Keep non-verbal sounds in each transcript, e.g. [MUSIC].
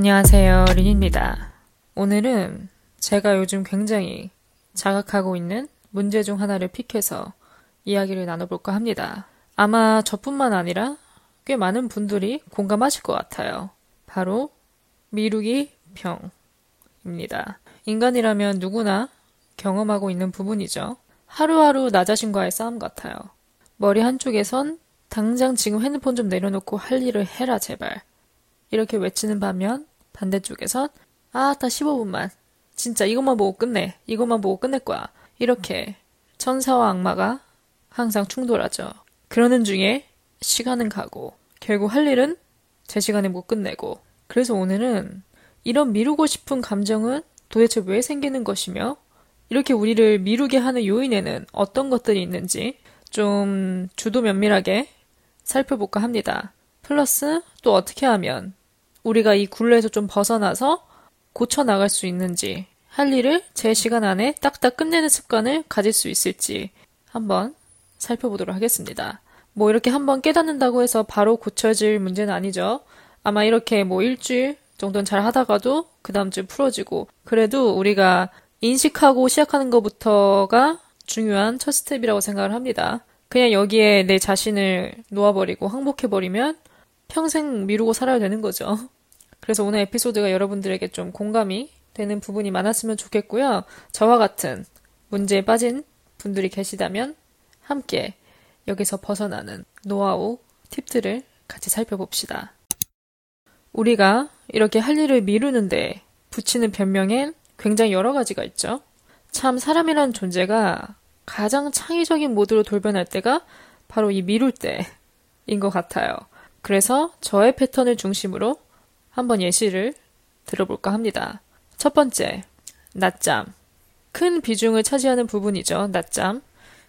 안녕하세요. 린입니다. 오늘은 제가 요즘 굉장히 자각하고 있는 문제 중 하나를 픽해서 이야기를 나눠볼까 합니다. 아마 저뿐만 아니라 꽤 많은 분들이 공감하실 것 같아요. 바로 미루기 병입니다. 인간이라면 누구나 경험하고 있는 부분이죠. 하루하루 나 자신과의 싸움 같아요. 머리 한쪽에선 당장 지금 핸드폰 좀 내려놓고 할 일을 해라 제발. 이렇게 외치는 반면 반대쪽에선 아, 다 15분만. 진짜 이것만 보고 끝내. 이것만 보고 끝낼 거야. 이렇게 천사와 악마가 항상 충돌하죠. 그러는 중에 시간은 가고 결국 할 일은 제 시간에 못 끝내고 그래서 오늘은 이런 미루고 싶은 감정은 도대체 왜 생기는 것이며 이렇게 우리를 미루게 하는 요인에는 어떤 것들이 있는지 좀 주도 면밀하게 살펴볼까 합니다. 플러스 또 어떻게 하면 우리가 이 굴레에서 좀 벗어나서 고쳐 나갈 수 있는지 할 일을 제 시간 안에 딱딱 끝내는 습관을 가질 수 있을지 한번 살펴보도록 하겠습니다. 뭐 이렇게 한번 깨닫는다고 해서 바로 고쳐질 문제는 아니죠. 아마 이렇게 뭐 일주일 정도는 잘 하다가도 그 다음 주에 풀어지고 그래도 우리가 인식하고 시작하는 것부터가 중요한 첫 스텝이라고 생각을 합니다. 그냥 여기에 내 자신을 놓아버리고 항복해버리면 평생 미루고 살아야 되는 거죠. 그래서 오늘 에피소드가 여러분들에게 좀 공감이 되는 부분이 많았으면 좋겠고요. 저와 같은 문제에 빠진 분들이 계시다면 함께 여기서 벗어나는 노하우, 팁들을 같이 살펴봅시다. 우리가 이렇게 할 일을 미루는데 붙이는 변명엔 굉장히 여러 가지가 있죠. 참 사람이란 존재가 가장 창의적인 모드로 돌변할 때가 바로 이 미룰 때인 것 같아요. 그래서 저의 패턴을 중심으로 한번 예시를 들어볼까 합니다. 첫 번째, 낮잠. 큰 비중을 차지하는 부분이죠, 낮잠.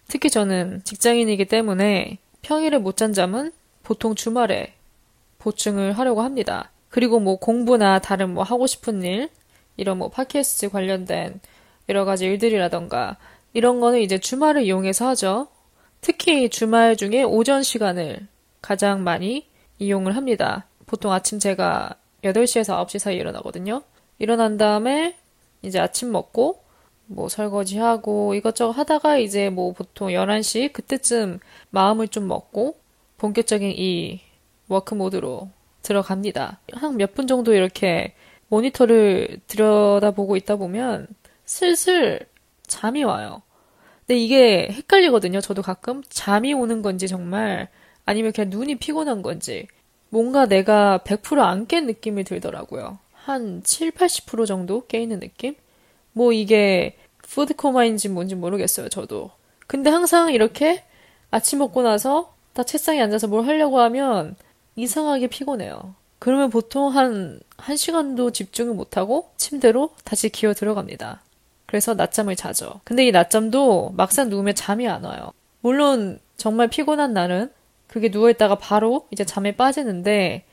특히 저는 직장인이기 때문에 평일에 못 잔 잠은 보통 주말에 보충을 하려고 합니다. 그리고 뭐 공부나 다른 뭐 하고 싶은 일, 이런 뭐 팟캐스트 관련된 여러 가지 일들이라던가 이런 거는 이제 주말을 이용해서 하죠. 특히 주말 중에 오전 시간을 가장 많이 이용을 합니다. 보통 아침 제가 8시에서 9시 사이에 일어나거든요. 일어난 다음에 이제 아침 먹고 뭐 설거지하고 이것저것 하다가 이제 뭐 보통 11시 그때쯤 마음을 좀 먹고 본격적인 이 work mode로 들어갑니다. 한 몇 분 정도 이렇게 모니터를 들여다보고 있다 보면 슬슬 잠이 와요. 근데 이게 헷갈리거든요. 저도 가끔 잠이 오는 건지 정말 아니면 그냥 눈이 피곤한 건지 뭔가 내가 100%안 깬 느낌이 들더라고요. 한 7, 80% 정도 깨있는 느낌? 뭐 이게 푸드코마인지 뭔지 모르겠어요, 저도. 근데 항상 이렇게 아침 먹고 나서 다 책상에 앉아서 뭘 하려고 하면 이상하게 피곤해요. 그러면 보통 한, 한 시간도 집중을 못하고 침대로 다시 기어 들어갑니다. 그래서 낮잠을 자죠. 근데 이 낮잠도 막상 누우면 잠이 안 와요. 물론 정말 피곤한 날은 그게 누워있다가 바로 이제 잠에 빠지는데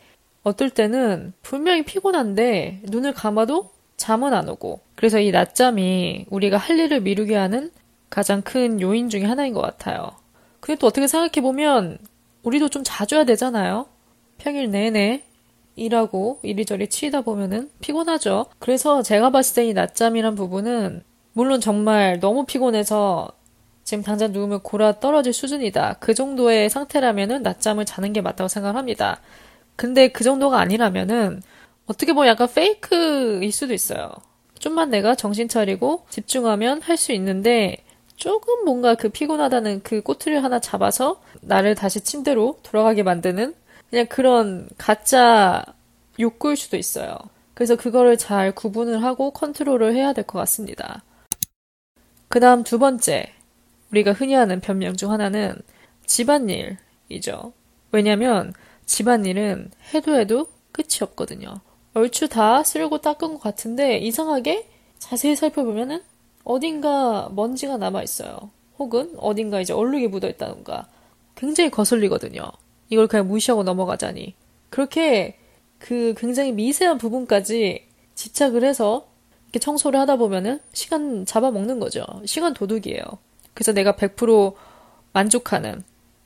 어떨 때는 분명히 피곤한데 눈을 감아도 잠은 안 오고 그래서 이 낮잠이 우리가 할 일을 미루게 하는 가장 큰 요인 중에 하나인 것 같아요. 근데 또 어떻게 생각해보면 우리도 좀 자줘야 되잖아요. 평일 내내 일하고 이리저리 치이다 보면은 피곤하죠. 그래서 제가 봤을 때 이 낮잠이란 부분은 물론 정말 너무 피곤해서 지금 당장 누우면 골아 떨어질 수준이다. 그 정도의 상태라면은 낮잠을 자는 게 맞다고 생각합니다. 근데 그 정도가 아니라면은 어떻게 보면 약간 페이크일 수도 있어요. 좀만 내가 정신 차리고 집중하면 할 수 있는데 조금 뭔가 그 피곤하다는 그 꼬투리를 하나 잡아서 나를 다시 침대로 돌아가게 만드는 그냥 그런 가짜 욕구일 수도 있어요. 그래서 그거를 잘 구분을 하고 컨트롤을 해야 될 것 같습니다. 그 다음 두 번째, 우리가 흔히 하는 변명 중 하나는 집안일이죠. 왜냐면 집안일은 해도 해도 끝이 없거든요. 얼추 다 쓸고 닦은 것 같은데 이상하게 자세히 살펴보면은 어딘가 먼지가 남아있어요. 혹은 어딘가 이제 얼룩이 묻어있다던가 굉장히 거슬리거든요. 이걸 그냥 무시하고 넘어가자니. 그렇게 그 굉장히 미세한 부분까지 집착을 해서 이렇게 청소를 하다 보면은 시간 잡아먹는 거죠. 시간 도둑이에요. 그래서 내가 100% 만족하는,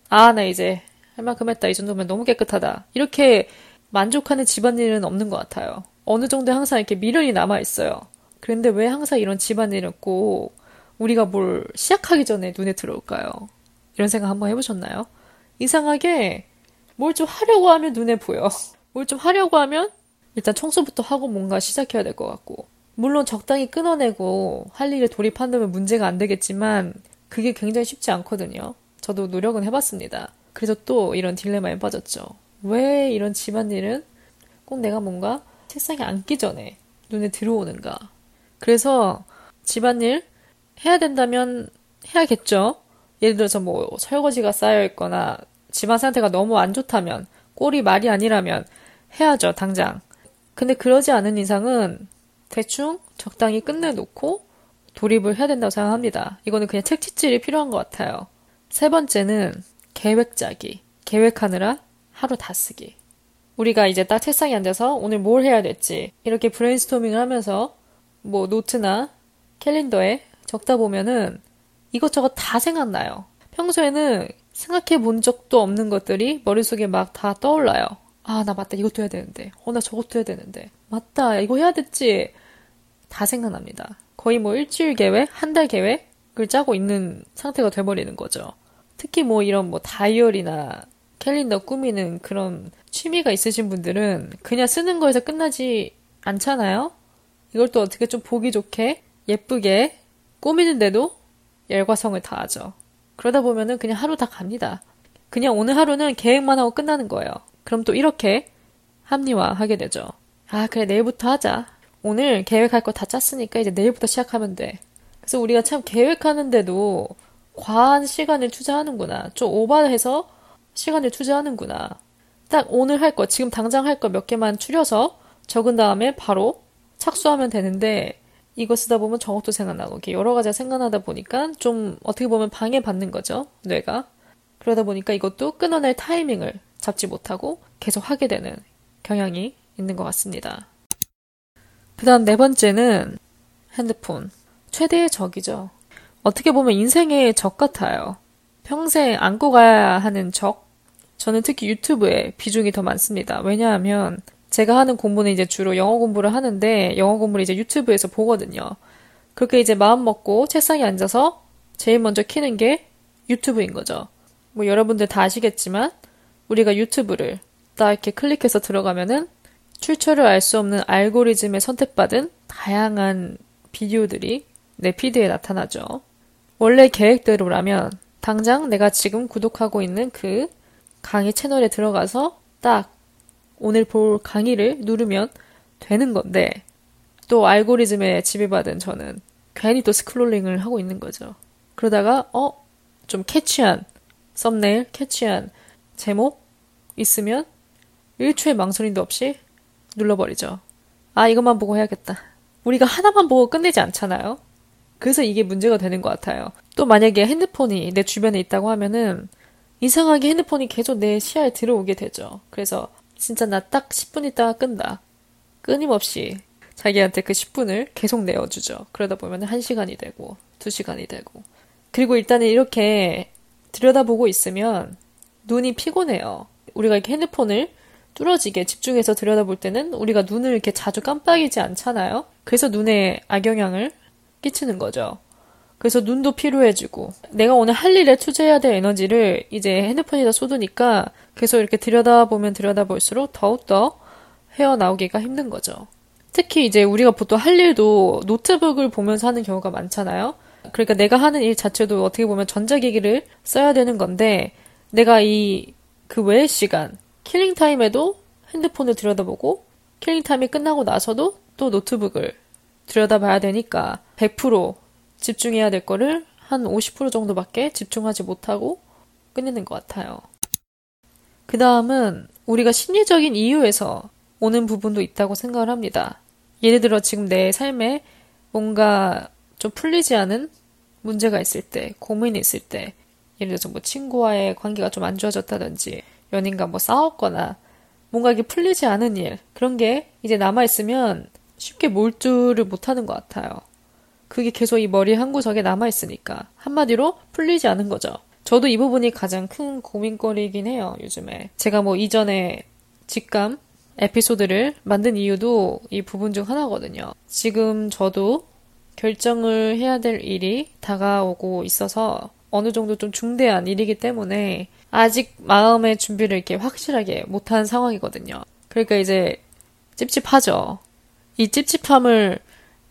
아, 나 이제 할 만큼 했다. 이 정도면 너무 깨끗하다. 이렇게 만족하는 집안일은 없는 것 같아요. 어느 정도 항상 이렇게 미련이 남아 있어요. 그런데 왜 항상 이런 집안일은 꼭 우리가 뭘 시작하기 전에 눈에 들어올까요? 이런 생각 한번 해보셨나요? 이상하게 뭘 좀 하려고 하면 눈에 보여. [LAUGHS] 뭘 좀 하려고 하면 일단 청소부터 하고 뭔가 시작해야 될 것 같고. 물론 적당히 끊어내고 할 일에 돌입한다면 문제가 안 되겠지만 그게 굉장히 쉽지 않거든요. 저도 노력은 해봤습니다. 그래서 또 이런 딜레마에 빠졌죠. 왜 이런 집안일은 꼭 내가 뭔가 책상에 앉기 전에 눈에 들어오는가. 그래서 집안일 해야 된다면 해야겠죠. 예를 들어서 뭐 설거지가 쌓여 있거나 집안 상태가 너무 안 좋다면 꼴이 말이 아니라면 해야죠, 당장. 근데 그러지 않은 이상은 대충 적당히 끝내놓고 돌입을 해야 된다고 생각합니다. 이거는 그냥 책짓질이 필요한 것 같아요. 세 번째는 계획 짜기. 계획하느라 하루 다 쓰기. 우리가 이제 딱 책상에 앉아서 오늘 뭘 해야 될지 이렇게 브레인스토밍을 하면서 뭐 노트나 캘린더에 적다 보면은 이것저것 다 생각나요. 평소에는 생각해 본 적도 없는 것들이 머릿속에 막 다 떠올라요. 아, 나 맞다. 이것도 해야 되는데. 어, 나 저것도 해야 되는데. 맞다. 이거 해야 됐지. 다 생각납니다. 거의 뭐 일주일 계획, 한 달 계획을 짜고 있는 상태가 돼버리는 거죠. 특히 뭐 이런 뭐 다이어리나 캘린더 꾸미는 그런 취미가 있으신 분들은 그냥 쓰는 거에서 끝나지 않잖아요? 이걸 또 어떻게 좀 보기 좋게 예쁘게 꾸미는데도 열과성을 다하죠. 그러다 보면은 그냥 하루 다 갑니다. 그냥 오늘 하루는 계획만 하고 끝나는 거예요. 그럼 또 이렇게 합리화하게 되죠. 아, 그래, 내일부터 하자. 오늘 계획할 거 다 짰으니까 이제 내일부터 시작하면 돼. 그래서 우리가 참 계획하는데도 과한 시간을 투자하는구나. 좀 오버해서 시간을 투자하는구나. 딱 오늘 할 거, 지금 당장 할 거 몇 개만 추려서 적은 다음에 바로 착수하면 되는데 이거 쓰다 보면 저것도 생각나고 이렇게 여러 가지가 생각나다 보니까 좀 어떻게 보면 방해받는 거죠. 뇌가. 그러다 보니까 이것도 끊어낼 타이밍을 잡지 못하고 계속 하게 되는 경향이 있는 것 같습니다. 그 다음 네 번째는 핸드폰. 최대의 적이죠. 어떻게 보면 인생의 적 같아요. 평생 안고 가야 하는 적? 저는 특히 유튜브에 비중이 더 많습니다. 왜냐하면 제가 하는 공부는 이제 주로 영어 공부를 하는데 영어 공부를 이제 유튜브에서 보거든요. 그렇게 이제 마음 먹고 책상에 앉아서 제일 먼저 키는 게 유튜브인 거죠. 뭐 여러분들 다 아시겠지만 우리가 유튜브를 딱 이렇게 클릭해서 들어가면은 출처를 알 수 없는 알고리즘에 선택받은 다양한 비디오들이 내 피드에 나타나죠. 원래 계획대로라면 당장 내가 지금 구독하고 있는 그 강의 채널에 들어가서 딱 오늘 볼 강의를 누르면 되는 건데 또 알고리즘에 지배받은 저는 괜히 또 scrolling을 하고 있는 거죠. 그러다가 어? 좀 catchy한 thumbnail, catchy한 제목 있으면 1초의 망설임도 없이 눌러버리죠. 아, 이것만 보고 해야겠다. 우리가 하나만 보고 끝내지 않잖아요? 그래서 이게 문제가 되는 것 같아요. 또 만약에 핸드폰이 내 주변에 있다고 하면은 이상하게 핸드폰이 계속 내 시야에 들어오게 되죠. 그래서 진짜 나 딱 10분 있다가 끈다. 끊임없이 자기한테 그 10분을 계속 내어주죠. 그러다 보면 1시간이 되고 2시간이 되고 그리고 일단은 이렇게 들여다보고 있으면 눈이 피곤해요. 우리가 이렇게 핸드폰을 뚫어지게 집중해서 들여다볼 때는 우리가 눈을 이렇게 자주 깜빡이지 않잖아요. 그래서 눈에 악영향을 끼치는 거죠. 그래서 눈도 피로해지고 내가 오늘 할 일에 투자해야 될 에너지를 이제 핸드폰에다 쏟으니까 계속 이렇게 들여다보면 들여다볼수록 더욱더 헤어나오기가 힘든 거죠. 특히 이제 우리가 보통 할 일도 노트북을 보면서 하는 경우가 많잖아요. 그러니까 내가 하는 일 자체도 어떻게 보면 전자기기를 써야 되는 건데 내가 이 그 외의 시간 killing time에도 핸드폰을 들여다보고 killing time이 끝나고 나서도 또 노트북을 들여다봐야 되니까 100% 집중해야 될 거를 한 50% 정도밖에 집중하지 못하고 끝내는 것 같아요. 그 다음은 우리가 심리적인 이유에서 오는 부분도 있다고 생각을 합니다. 예를 들어 지금 내 삶에 뭔가 좀 풀리지 않은 문제가 있을 때, 고민이 있을 때, 예를 들어서 뭐 친구와의 관계가 좀 안 좋아졌다든지, 연인과 뭐 싸웠거나, 뭔가 이게 풀리지 않은 일, 그런 게 이제 남아 있으면 쉽게 몰두를 못하는 것 같아요. 그게 계속 이 머리 한 구석에 남아 있으니까. 한마디로 풀리지 않은 거죠. 저도 이 부분이 가장 큰 고민거리이긴 해요, 요즘에. 제가 뭐 이전에 직감 에피소드를 만든 이유도 이 부분 중 하나거든요. 지금 저도 결정을 해야 될 일이 다가오고 있어서 어느 정도 좀 중대한 일이기 때문에 아직 마음의 준비를 이렇게 확실하게 못한 상황이거든요. 그러니까 이제 찝찝하죠. 이 찝찝함을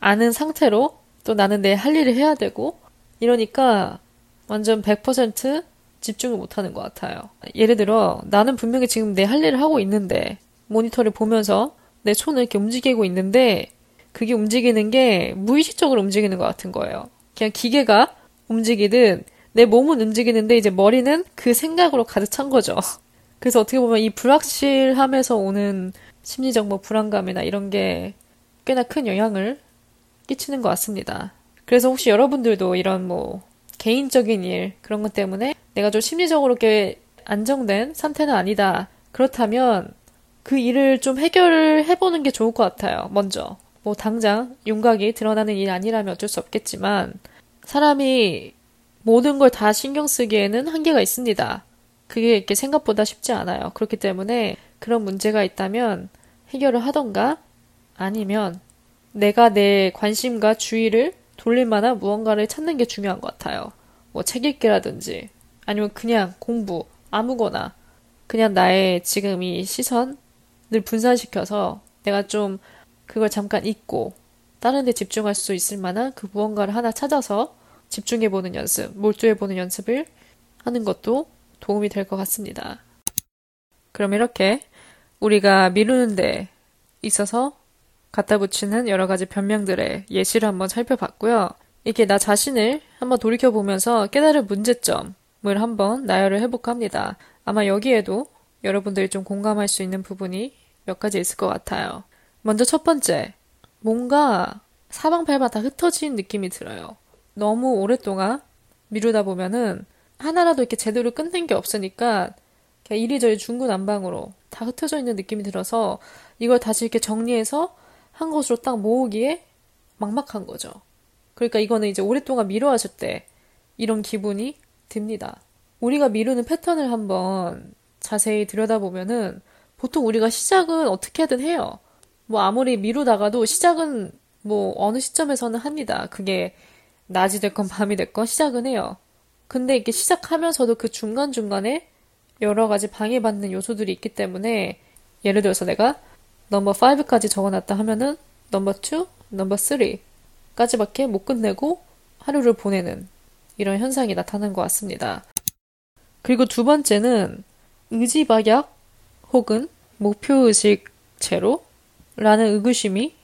아는 상태로 또 나는 내 할 일을 해야 되고 이러니까 완전 100% 집중을 못 하는 것 같아요. 예를 들어 나는 분명히 지금 내 할 일을 하고 있는데 모니터를 보면서 내 손을 이렇게 움직이고 있는데 그게 움직이는 게 무의식적으로 움직이는 것 같은 거예요. 그냥 기계가 움직이든 내 몸은 움직이는데 이제 머리는 그 생각으로 가득 찬 거죠. 그래서 어떻게 보면 이 불확실함에서 오는 심리적 뭐 불안감이나 이런 게 꽤나 큰 영향을 끼치는 것 같습니다. 그래서 혹시 여러분들도 이런 뭐 개인적인 일 그런 것 때문에 내가 좀 심리적으로 꽤 안정된 상태는 아니다. 그렇다면 그 일을 좀 해결을 해보는 게 좋을 것 같아요. 먼저. 뭐 당장 윤곽이 드러나는 일 아니라면 어쩔 수 없겠지만 사람이 모든 걸 다 신경 쓰기에는 한계가 있습니다. 그게 이렇게 생각보다 쉽지 않아요. 그렇기 때문에 그런 문제가 있다면 해결을 하던가 아니면 내가 내 관심과 주의를 돌릴 만한 무언가를 찾는 게 중요한 것 같아요. 뭐 책 읽기라든지 아니면 그냥 공부 아무거나 그냥 나의 지금 이 시선을 분산시켜서 내가 좀 그걸 잠깐 잊고 다른 데 집중할 수 있을 만한 그 무언가를 하나 찾아서 집중해보는 연습, 몰두해보는 연습을 하는 것도 도움이 될 것 같습니다. 그럼 이렇게 우리가 미루는 데 있어서 갖다 붙이는 여러 가지 변명들의 예시를 한번 살펴봤고요. 이렇게 나 자신을 한번 돌이켜보면서 깨달을 문제점을 한번 나열을 해볼까 합니다. 아마 여기에도 여러분들이 좀 공감할 수 있는 부분이 몇 가지 있을 것 같아요. 먼저 첫 번째, 뭔가 사방팔방 다 흩어진 느낌이 들어요. 너무 오랫동안 미루다 보면은 하나라도 이렇게 제대로 끝낸 게 없으니까 이리저리 중구난방으로 다 흩어져 있는 느낌이 들어서 이걸 다시 이렇게 정리해서 한 곳으로 딱 모으기에 막막한 거죠. 그러니까 이거는 이제 오랫동안 미뤄왔을 때 이런 기분이 듭니다. 우리가 미루는 패턴을 한번 자세히 들여다보면은 보통 우리가 시작은 어떻게든 해요. 뭐 아무리 미루다가도 시작은 뭐 어느 시점에서는 합니다. 그게 낮이 됐건 밤이 됐건 시작은 해요. 근데 이렇게 시작하면서도 그 중간중간에 여러 가지 방해받는 요소들이 있기 때문에 예를 들어서 내가 number 5까지 적어놨다 하면은 number 2, number 3까지밖에 못 끝내고 하루를 보내는 이런 현상이 나타난 것 같습니다. 그리고 두 번째는 의지박약 혹은 목표의식 제로 라는 의구심이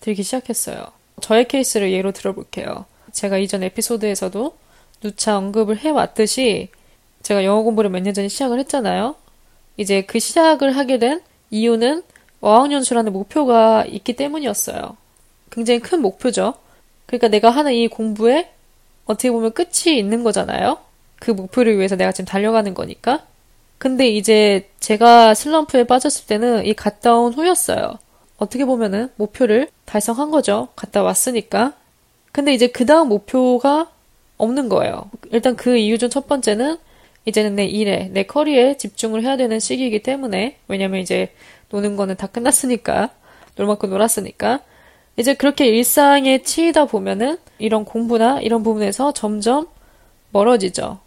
들기 시작했어요. 저의 케이스를 예로 들어볼게요. 제가 이전 에피소드에서도 누차 언급을 해왔듯이 제가 영어 공부를 몇 년 전에 시작을 했잖아요. 이제 그 시작을 하게 된 이유는 어학연수라는 목표가 있기 때문이었어요. 굉장히 큰 목표죠. 그러니까 내가 하는 이 공부에 어떻게 보면 끝이 있는 거잖아요. 그 목표를 위해서 내가 지금 달려가는 거니까. 근데 이제 제가 슬럼프에 빠졌을 때는 이 갔다 온 후였어요. 어떻게 보면은 목표를 달성한 거죠. 갔다 왔으니까. 근데 이제 그 다음 목표가 없는 거예요. 일단 그 이유 중 첫 번째는 이제는 내 일에, 내 커리어에 집중을 해야 되는 시기이기 때문에, 왜냐면 이제 노는 거는 다 끝났으니까, 놀 만큼 놀았으니까, 이제 그렇게 일상에 치이다 보면은 이런 공부나 이런 부분에서 점점 멀어지죠.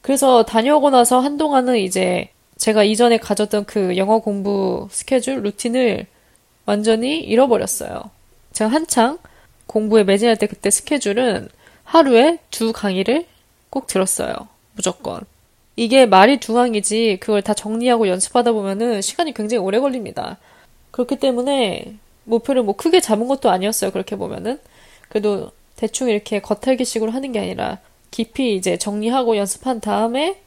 그래서 다녀오고 나서 한동안은 이제 제가 이전에 가졌던 그 영어 공부 스케줄, 루틴을 완전히 잃어버렸어요. 제가 한창 공부에 매진할 때 그때 스케줄은 하루에 두 강의를 꼭 들었어요. 무조건. 이게 말이 두 강이지 그걸 다 정리하고 연습하다 보면은 시간이 굉장히 오래 걸립니다. 그렇기 때문에 목표를 뭐 크게 잡은 것도 아니었어요. 그렇게 보면은. 그래도 대충 이렇게 겉핥기식으로 하는 게 아니라 깊이 이제 정리하고 연습한 다음에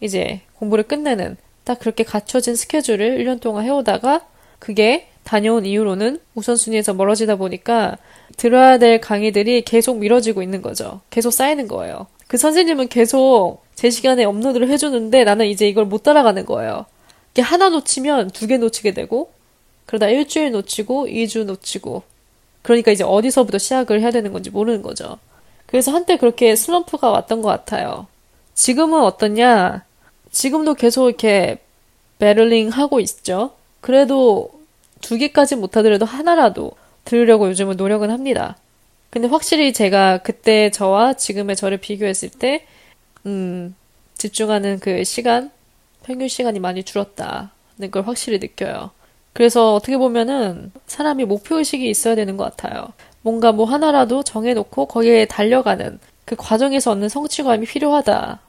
이제 공부를 끝내는 딱 그렇게 갖춰진 스케줄을 1년 동안 해오다가 그게 다녀온 이후로는 우선순위에서 멀어지다 보니까 들어야 될 강의들이 계속 미뤄지고 있는 거죠. 계속 쌓이는 거예요. 그 선생님은 계속 제 시간에 업로드를 해주는데 나는 이제 이걸 못 따라가는 거예요. 이게 하나 놓치면 두 개 놓치게 되고 그러다 일주일 놓치고 2주 놓치고 그러니까 이제 어디서부터 시작을 해야 되는 건지 모르는 거죠. 그래서 한때 그렇게 슬럼프가 왔던 것 같아요. 지금은 어떠냐? 지금도 계속 이렇게 배럴링 하고 있죠. 그래도 두 개까지 못하더라도 하나라도 들으려고 요즘은 노력은 합니다. 근데 확실히 제가 그때 저와 지금의 저를 비교했을 때, 음, 집중하는 그 시간, 평균 시간이 많이 줄었다는 걸 확실히 느껴요. 그래서 어떻게 보면은 사람이 목표의식이 있어야 되는 것 같아요. 뭔가 뭐 하나라도 정해놓고 거기에 달려가는 그 과정에서 얻는 성취감이 필요하다.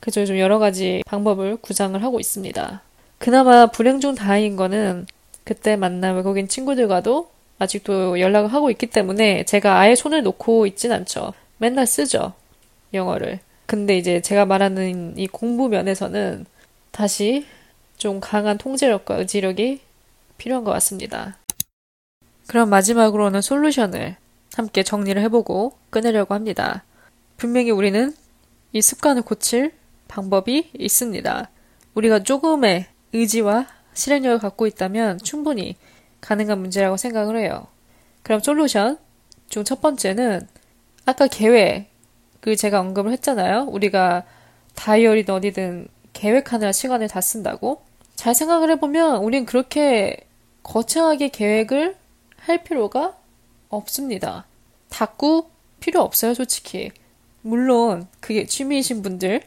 그래서 요즘 여러 가지 방법을 구상을 하고 있습니다. 그나마 불행 중 다행인 거는 그때 만난 외국인 친구들과도 아직도 연락을 하고 있기 때문에 제가 아예 손을 놓고 있진 않죠. 맨날 쓰죠. 영어를. 근데 이제 제가 말하는 이 공부 면에서는 다시 좀 강한 통제력과 의지력이 필요한 것 같습니다. 그럼 마지막으로는 솔루션을 함께 정리를 해보고 끊으려고 합니다. 분명히 우리는 이 습관을 고칠 방법이 있습니다. 우리가 조금의 의지와 실행력을 갖고 있다면 충분히 가능한 문제라고 생각을 해요. 그럼 솔루션 중 첫 번째는 아까 계획 그 제가 언급을 했잖아요. 우리가 다이어리든 어디든 계획하느라 시간을 다 쓴다고. 잘 생각을 해보면 우린 그렇게 거창하게 계획을 할 필요가 없습니다. 닦고 필요 없어요, 솔직히. 물론 그게 취미이신 분들,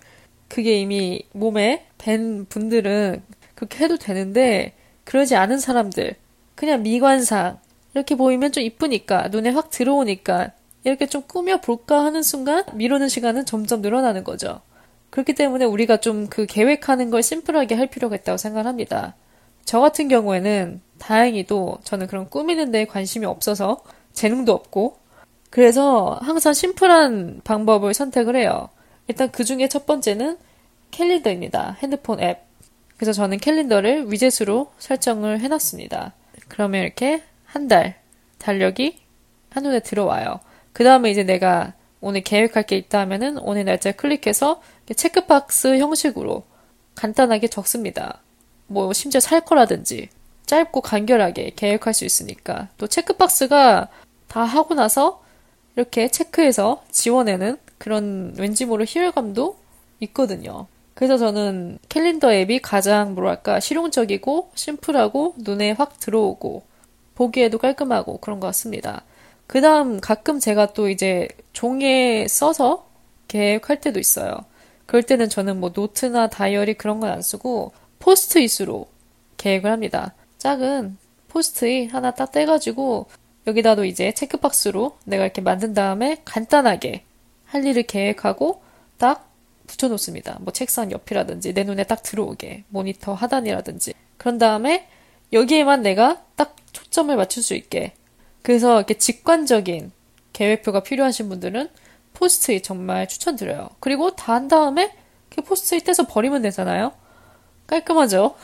그게 이미 몸에 밴 분들은 그렇게 해도 되는데 그러지 않은 사람들, 그냥 미관상 이렇게 보이면 좀 이쁘니까 눈에 확 들어오니까 이렇게 좀 꾸며 볼까 하는 순간 미루는 시간은 점점 늘어나는 거죠. 그렇기 때문에 우리가 좀 그 계획하는 걸 심플하게 할 필요가 있다고 생각합니다. 저 같은 경우에는 다행히도 저는 그런 꾸미는 데 관심이 없어서 재능도 없고 그래서 항상 심플한 방법을 선택을 해요. 일단 그 중에 첫 번째는 캘린더입니다. 핸드폰 앱. 그래서 저는 캘린더를 위젯으로 설정을 해놨습니다. 그러면 이렇게 한 달 달력이 한눈에 들어와요. 그 다음에 이제 내가 오늘 계획할 게 있다 하면은 오늘 날짜 클릭해서 체크박스 형식으로 간단하게 적습니다. 뭐 심지어 살 거라든지 짧고 간결하게 계획할 수 있으니까 또 체크박스가 다 하고 나서 이렇게 체크해서 지워내는 그런 왠지 모를 희열감도 있거든요. 그래서 저는 캘린더 앱이 가장 뭐랄까 실용적이고 심플하고 눈에 확 들어오고 보기에도 깔끔하고 그런 것 같습니다. 그 다음 가끔 제가 또 이제 종이에 써서 계획할 때도 있어요. 그럴 때는 저는 뭐 노트나 다이어리 그런 건 안 쓰고 포스트잇으로 계획을 합니다. 작은 포스트잇 하나 딱 떼가지고 여기다도 이제 checkbox로 내가 이렇게 만든 다음에 간단하게 할 일을 계획하고 딱 붙여놓습니다. 뭐 책상 옆이라든지 내 눈에 딱 들어오게 모니터 하단이라든지 그런 다음에 여기에만 내가 딱 초점을 맞출 수 있게 그래서 이렇게 직관적인 계획표가 필요하신 분들은 포스트잇 정말 추천드려요. 그리고 다 한 다음에 그 포스트잇 떼서 버리면 되잖아요. 깔끔하죠?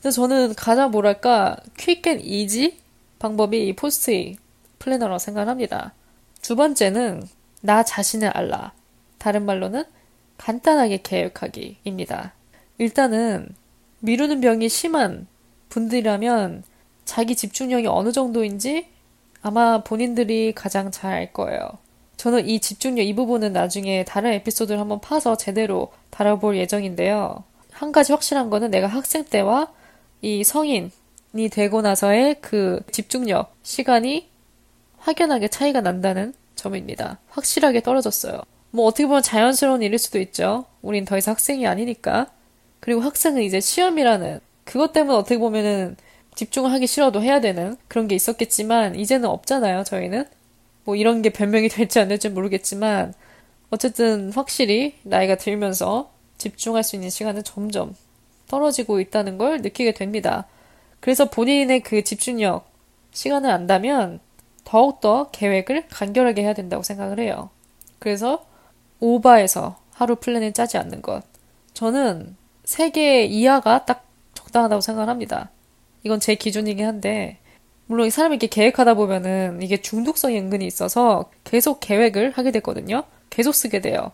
그래서 저는 가장 뭐랄까 quick and easy 방법이 이 포스트잇 planner라고 생각합니다. 두 번째는 나 자신을 알라. 다른 말로는 간단하게 계획하기입니다. 일단은 미루는 병이 심한 분들이라면 자기 집중력이 어느 정도인지 아마 본인들이 가장 잘 알 거예요. 저는 이 집중력 이 부분은 나중에 다른 에피소드를 한번 파서 제대로 다뤄볼 예정인데요. 한 가지 확실한 거는 내가 학생 때와 이 성인이 되고 나서의 그 집중력, 시간이 확연하게 차이가 난다는 점입니다. 확실하게 떨어졌어요. 뭐 어떻게 보면 자연스러운 일일 수도 있죠. 우린 더 이상 학생이 아니니까. 그리고 학생은 이제 시험이라는 그것 때문에 어떻게 보면은 집중을 하기 싫어도 해야 되는 그런 게 있었겠지만 이제는 없잖아요. 저희는 뭐 이런 게 변명이 [LAUGHS] 될지 안 될지 모르겠지만 어쨌든 확실히 나이가 들면서 집중할 수 있는 시간은 점점 떨어지고 있다는 걸 느끼게 됩니다. 그래서 본인의 그 집중력 시간을 안다면 더욱더 계획을 간결하게 해야 된다고 생각을 해요. 그래서 오바해서 하루 플랜을 짜지 않는 것. 저는 3개 이하가 딱 적당하다고 생각을 합니다. 이건 제 기준이긴 한데, 물론 이 사람이 이렇게 계획하다 보면은 이게 중독성이 은근히 있어서 계속 계획을 하게 되거든요. 계속 쓰게 돼요.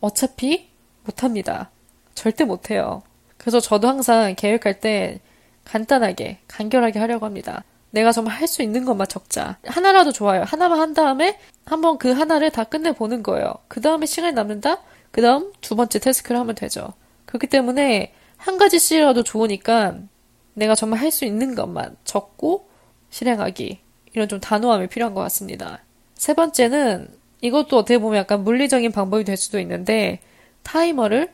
어차피 못합니다. 절대 못해요. 그래서 저도 항상 계획할 때 간단하게, 간결하게 하려고 합니다. 내가 정말 할 수 있는 것만 적자. 하나라도 좋아요. 하나만 한 다음에 한번 그 하나를 다 끝내보는 거예요. 그 다음에 시간이 남는다? 그 다음 두 번째 태스크를 하면 되죠. 그렇기 때문에 한 가지씩이라도 좋으니까 내가 정말 할 수 있는 것만 적고 실행하기. 이런 좀 단호함이 필요한 것 같습니다. 세 번째는 이것도 어떻게 보면 약간 물리적인 방법이 될 수도 있는데 타이머를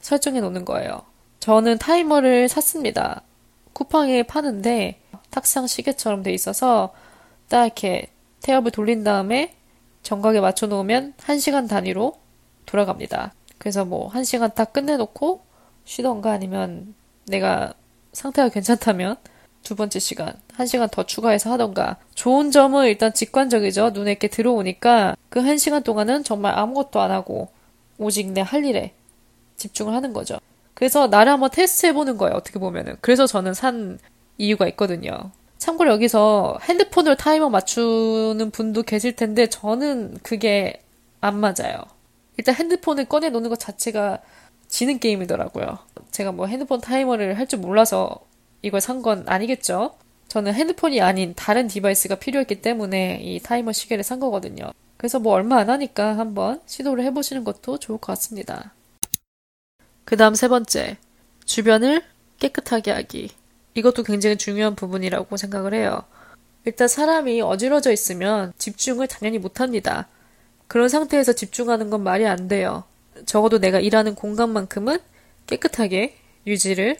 설정해 놓는 거예요. 저는 타이머를 샀습니다. 쿠팡에 파는데 탁상 시계처럼 돼 있어서 딱 이렇게 태엽을 돌린 다음에 정각에 맞춰 놓으면 1시간 단위로 돌아갑니다. 그래서 뭐 1시간 딱 끝내놓고 쉬던가 아니면 내가 상태가 괜찮다면 두 번째 시간, 한 시간 더 추가해서 하던가. 좋은 점은 일단 직관적이죠. 눈에 이렇게 들어오니까 그한 시간 동안은 정말 아무것도 안 하고 오직 내 할 일에 집중을 하는 거죠. 그래서 나를 한번 테스트 해보는 거예요. 어떻게 보면은. 그래서 저는 산 이유가 있거든요. 참고로 여기서 핸드폰으로 타이머 맞추는 분도 계실 텐데 저는 그게 안 맞아요. 일단 핸드폰을 꺼내 놓는 것 자체가 지는 게임이더라고요. 제가 뭐 핸드폰 타이머를 할 줄 몰라서 이걸 산 건 아니겠죠? 저는 핸드폰이 아닌 다른 device가 필요했기 때문에 이 타이머 시계를 산 거거든요. 그래서 뭐 얼마 안 하니까 한번 시도를 해보시는 것도 좋을 것 같습니다. 그 다음 세 번째. 주변을 깨끗하게 하기. 이것도 굉장히 중요한 부분이라고 생각을 해요. 일단 사람이 어지러져 있으면 집중을 당연히 못합니다. 그런 상태에서 집중하는 건 말이 안 돼요. 적어도 내가 일하는 공간만큼은 깨끗하게 유지를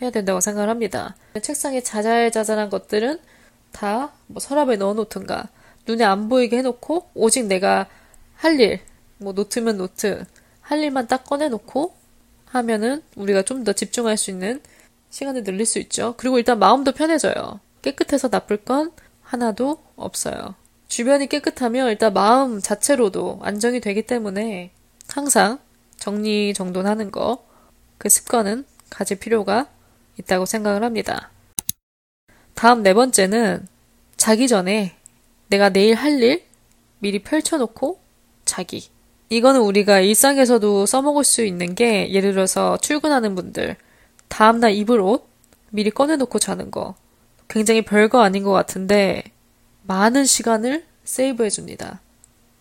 해야 된다고 생각을 합니다. 책상에 자잘자잘한 것들은 다 뭐 서랍에 넣어놓든가 눈에 안 보이게 해놓고 오직 내가 할 일, 뭐 노트면 노트, 할 일만 딱 꺼내놓고 하면은 우리가 좀 더 집중할 수 있는 시간을 늘릴 수 있죠. 그리고 일단 마음도 편해져요. 깨끗해서 나쁠 건 하나도 없어요. 주변이 깨끗하면 일단 마음 자체로도 안정이 되기 때문에 항상 정리정돈하는 거, 그 습관은 가질 필요가 있다고 생각을 합니다. 다음 네 번째는 자기 전에 내가 내일 할 일 미리 펼쳐놓고 자기. 이거는 우리가 일상에서도 써먹을 수 있는 게 예를 들어서 출근하는 분들 다음날 입을 옷 미리 꺼내놓고 자는 거 굉장히 별거 아닌 것 같은데 많은 시간을 세이브해줍니다.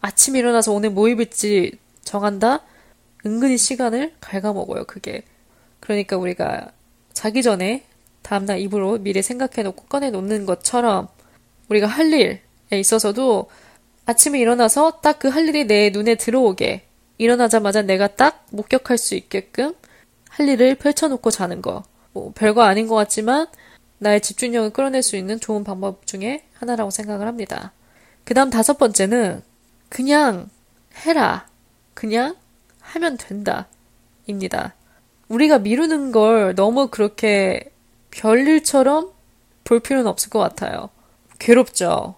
아침 일어나서 오늘 뭐 입을지 정한다? 은근히 시간을 갉아먹어요, 그게. 그러니까 우리가 자기 전에 다음날 입을 옷 미리 생각해놓고 꺼내놓는 것처럼 우리가 할 일에 있어서도 아침에 일어나서 딱 그 할 일이 내 눈에 들어오게 일어나자마자 내가 딱 목격할 수 있게끔 할 일을 펼쳐놓고 자는 거. 뭐 별거 아닌 것 같지만 나의 집중력을 끌어낼 수 있는 좋은 방법 중에 하나라고 생각을 합니다. 그 다음 다섯 번째는 그냥 해라. 그냥 하면 된다. 입니다. 우리가 미루는 걸 너무 그렇게 별일처럼 볼 필요는 없을 것 같아요. 괴롭죠.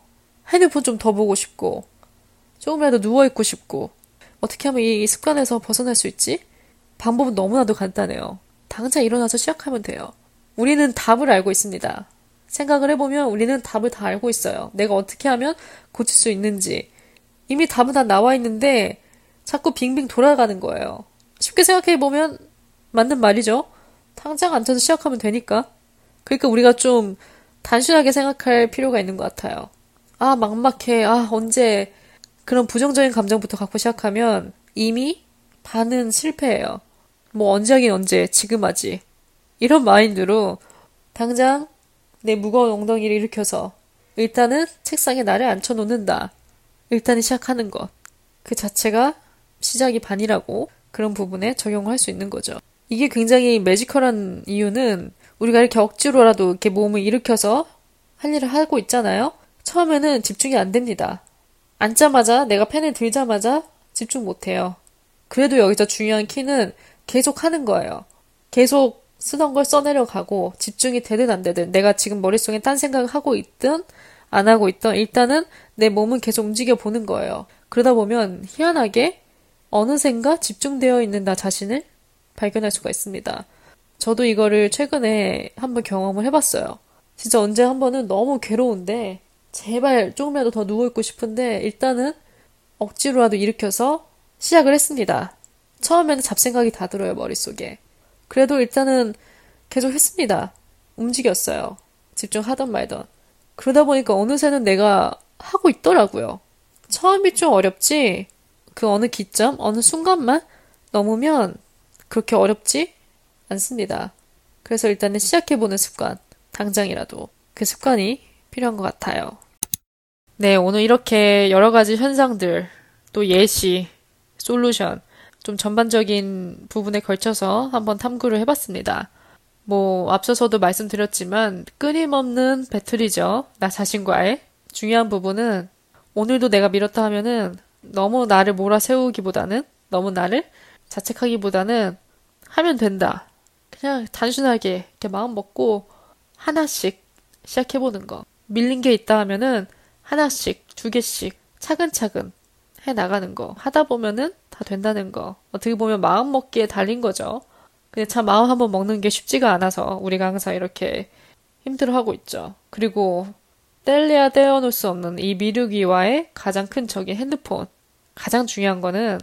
핸드폰 좀 더 보고 싶고, 조금이라도 누워있고 싶고, 어떻게 하면 이 습관에서 벗어날 수 있지? 방법은 너무나도 간단해요. 당장 일어나서 시작하면 돼요. 우리는 답을 알고 있습니다. 생각을 해보면 우리는 답을 다 알고 있어요. 내가 어떻게 하면 고칠 수 있는지. 이미 답은 다 나와 있는데 자꾸 빙빙 돌아가는 거예요. 쉽게 생각해보면 맞는 말이죠. 당장 앉아서 시작하면 되니까. 그러니까 우리가 좀 단순하게 생각할 필요가 있는 것 같아요. 아, 막막해. 아, 언제. 그런 부정적인 감정부터 갖고 시작하면 이미 반은 실패해요. 뭐 언제 하긴 언제, 지금 하지. 이런 마인드로 당장 내 무거운 엉덩이를 일으켜서 일단은 책상에 나를 앉혀놓는다. 일단은 시작하는 것. 그 자체가 시작이 반이라고 그런 부분에 적용할 수 있는 거죠. 이게 굉장히 매지컬한 이유는 우리가 이렇게 억지로라도 이렇게 몸을 일으켜서 할 일을 하고 있잖아요. 처음에는 집중이 안 됩니다. 앉자마자 내가 펜을 들자마자 집중 못 해요. 그래도 여기서 중요한 키는 계속 하는 거예요. 계속 쓰던 걸 써내려가고 집중이 되든 안 되든 내가 지금 머릿속에 딴 생각을 하고 있든 안 하고 있든 일단은 내 몸은 계속 움직여 보는 거예요. 그러다 보면 희한하게 어느샌가 집중되어 있는 나 자신을 발견할 수가 있습니다. 저도 이거를 최근에 한번 경험을 해봤어요. 진짜 언제 한 번은 너무 괴로운데 제발 조금이라도 더 누워있고 싶은데 일단은 억지로라도 일으켜서 시작을 했습니다. 처음에는 잡생각이 다 들어요, 머릿속에. 그래도 일단은 계속 했습니다. 움직였어요. 집중하던 말던. 그러다 보니까 어느새는 내가 하고 있더라고요. 처음이 좀 어렵지, 그 어느 기점, 어느 순간만 넘으면 그렇게 어렵지 않습니다. 그래서 일단은 시작해보는 습관, 당장이라도. 그 습관이 필요한 것 같아요. 네, 오늘 이렇게 여러 가지 현상들, 또 예시, 솔루션, 좀 전반적인 부분에 걸쳐서 한번 탐구를 해봤습니다. 뭐, 앞서서도 말씀드렸지만, 끊임없는 배틀이죠. 나 자신과의. 중요한 부분은, 오늘도 내가 밀었다 하면은, 너무 나를 몰아세우기보다는, 너무 나를 자책하기보다는, 하면 된다. 그냥 단순하게 이렇게 마음 먹고, 하나씩 시작해보는 거. 밀린 게 있다 하면은, 하나씩, 두 개씩, 차근차근 해 나가는 거. 하다 보면은 다 된다는 거. 어떻게 보면 마음 먹기에 달린 거죠. 근데 참 마음 한번 먹는 게 쉽지가 않아서 우리가 항상 이렇게 힘들어하고 있죠. 그리고 뗄래야 떼어놓을 수 없는 이 미루기와의 가장 큰 적인 핸드폰. 가장 중요한 거는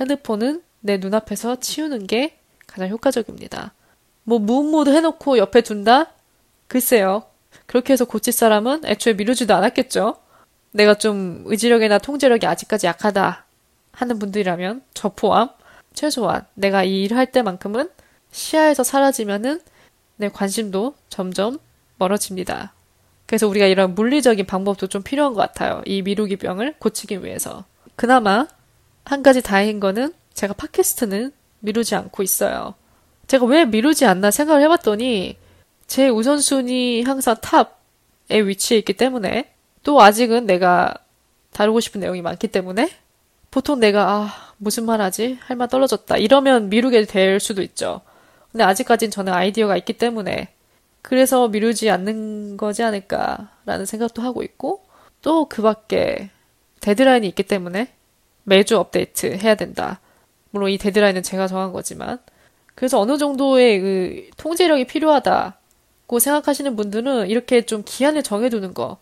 핸드폰은 내 눈앞에서 치우는 게 가장 효과적입니다. 뭐 무음모드 해놓고 옆에 둔다? 글쎄요. 그렇게 해서 고칠 사람은 애초에 미루지도 않았겠죠. 내가 좀 의지력이나 통제력이 아직까지 약하다 하는 분들이라면 저 포함 최소한 내가 이 일을 할 때만큼은 시야에서 사라지면은 내 관심도 점점 멀어집니다. 그래서 우리가 이런 물리적인 방법도 좀 필요한 것 같아요. 이 미루기 병을 고치기 위해서. 그나마 한 가지 다행인 거는 제가 팟캐스트는 미루지 않고 있어요. 제가 왜 미루지 않나 생각을 해봤더니 제 우선순위 항상 탑에 위치해 있기 때문에 또 아직은 내가 다루고 싶은 내용이 많기 때문에 보통 내가 아 무슨 말 하지 할 말 떨어졌다 이러면 미루게 될 수도 있죠. 근데 아직까진 저는 아이디어가 있기 때문에 그래서 미루지 않는 거지 않을까라는 생각도 하고 있고 또 그 밖에 데드라인이 있기 때문에 매주 업데이트 해야 된다. 물론 이 데드라인은 제가 정한 거지만 그래서 어느 정도의 그 통제력이 필요하다고 생각하시는 분들은 이렇게 좀 기한을 정해두는 거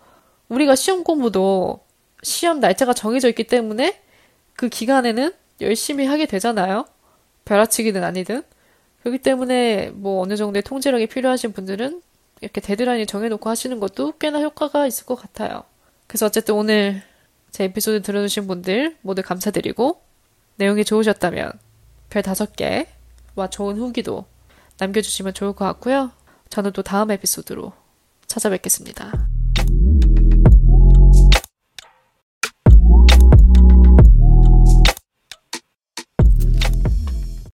우리가 시험 공부도 시험 날짜가 정해져 있기 때문에 그 기간에는 열심히 하게 되잖아요. 벼락치기든 아니든. 그렇기 때문에 뭐 어느 정도의 통제력이 필요하신 분들은 이렇게 데드라인을 정해놓고 하시는 것도 꽤나 효과가 있을 것 같아요. 그래서 어쨌든 오늘 제 에피소드 들어주신 분들 모두 감사드리고 내용이 좋으셨다면 별 다섯 개와 좋은 후기도 남겨주시면 좋을 것 같고요. 저는 또 다음 에피소드로 찾아뵙겠습니다.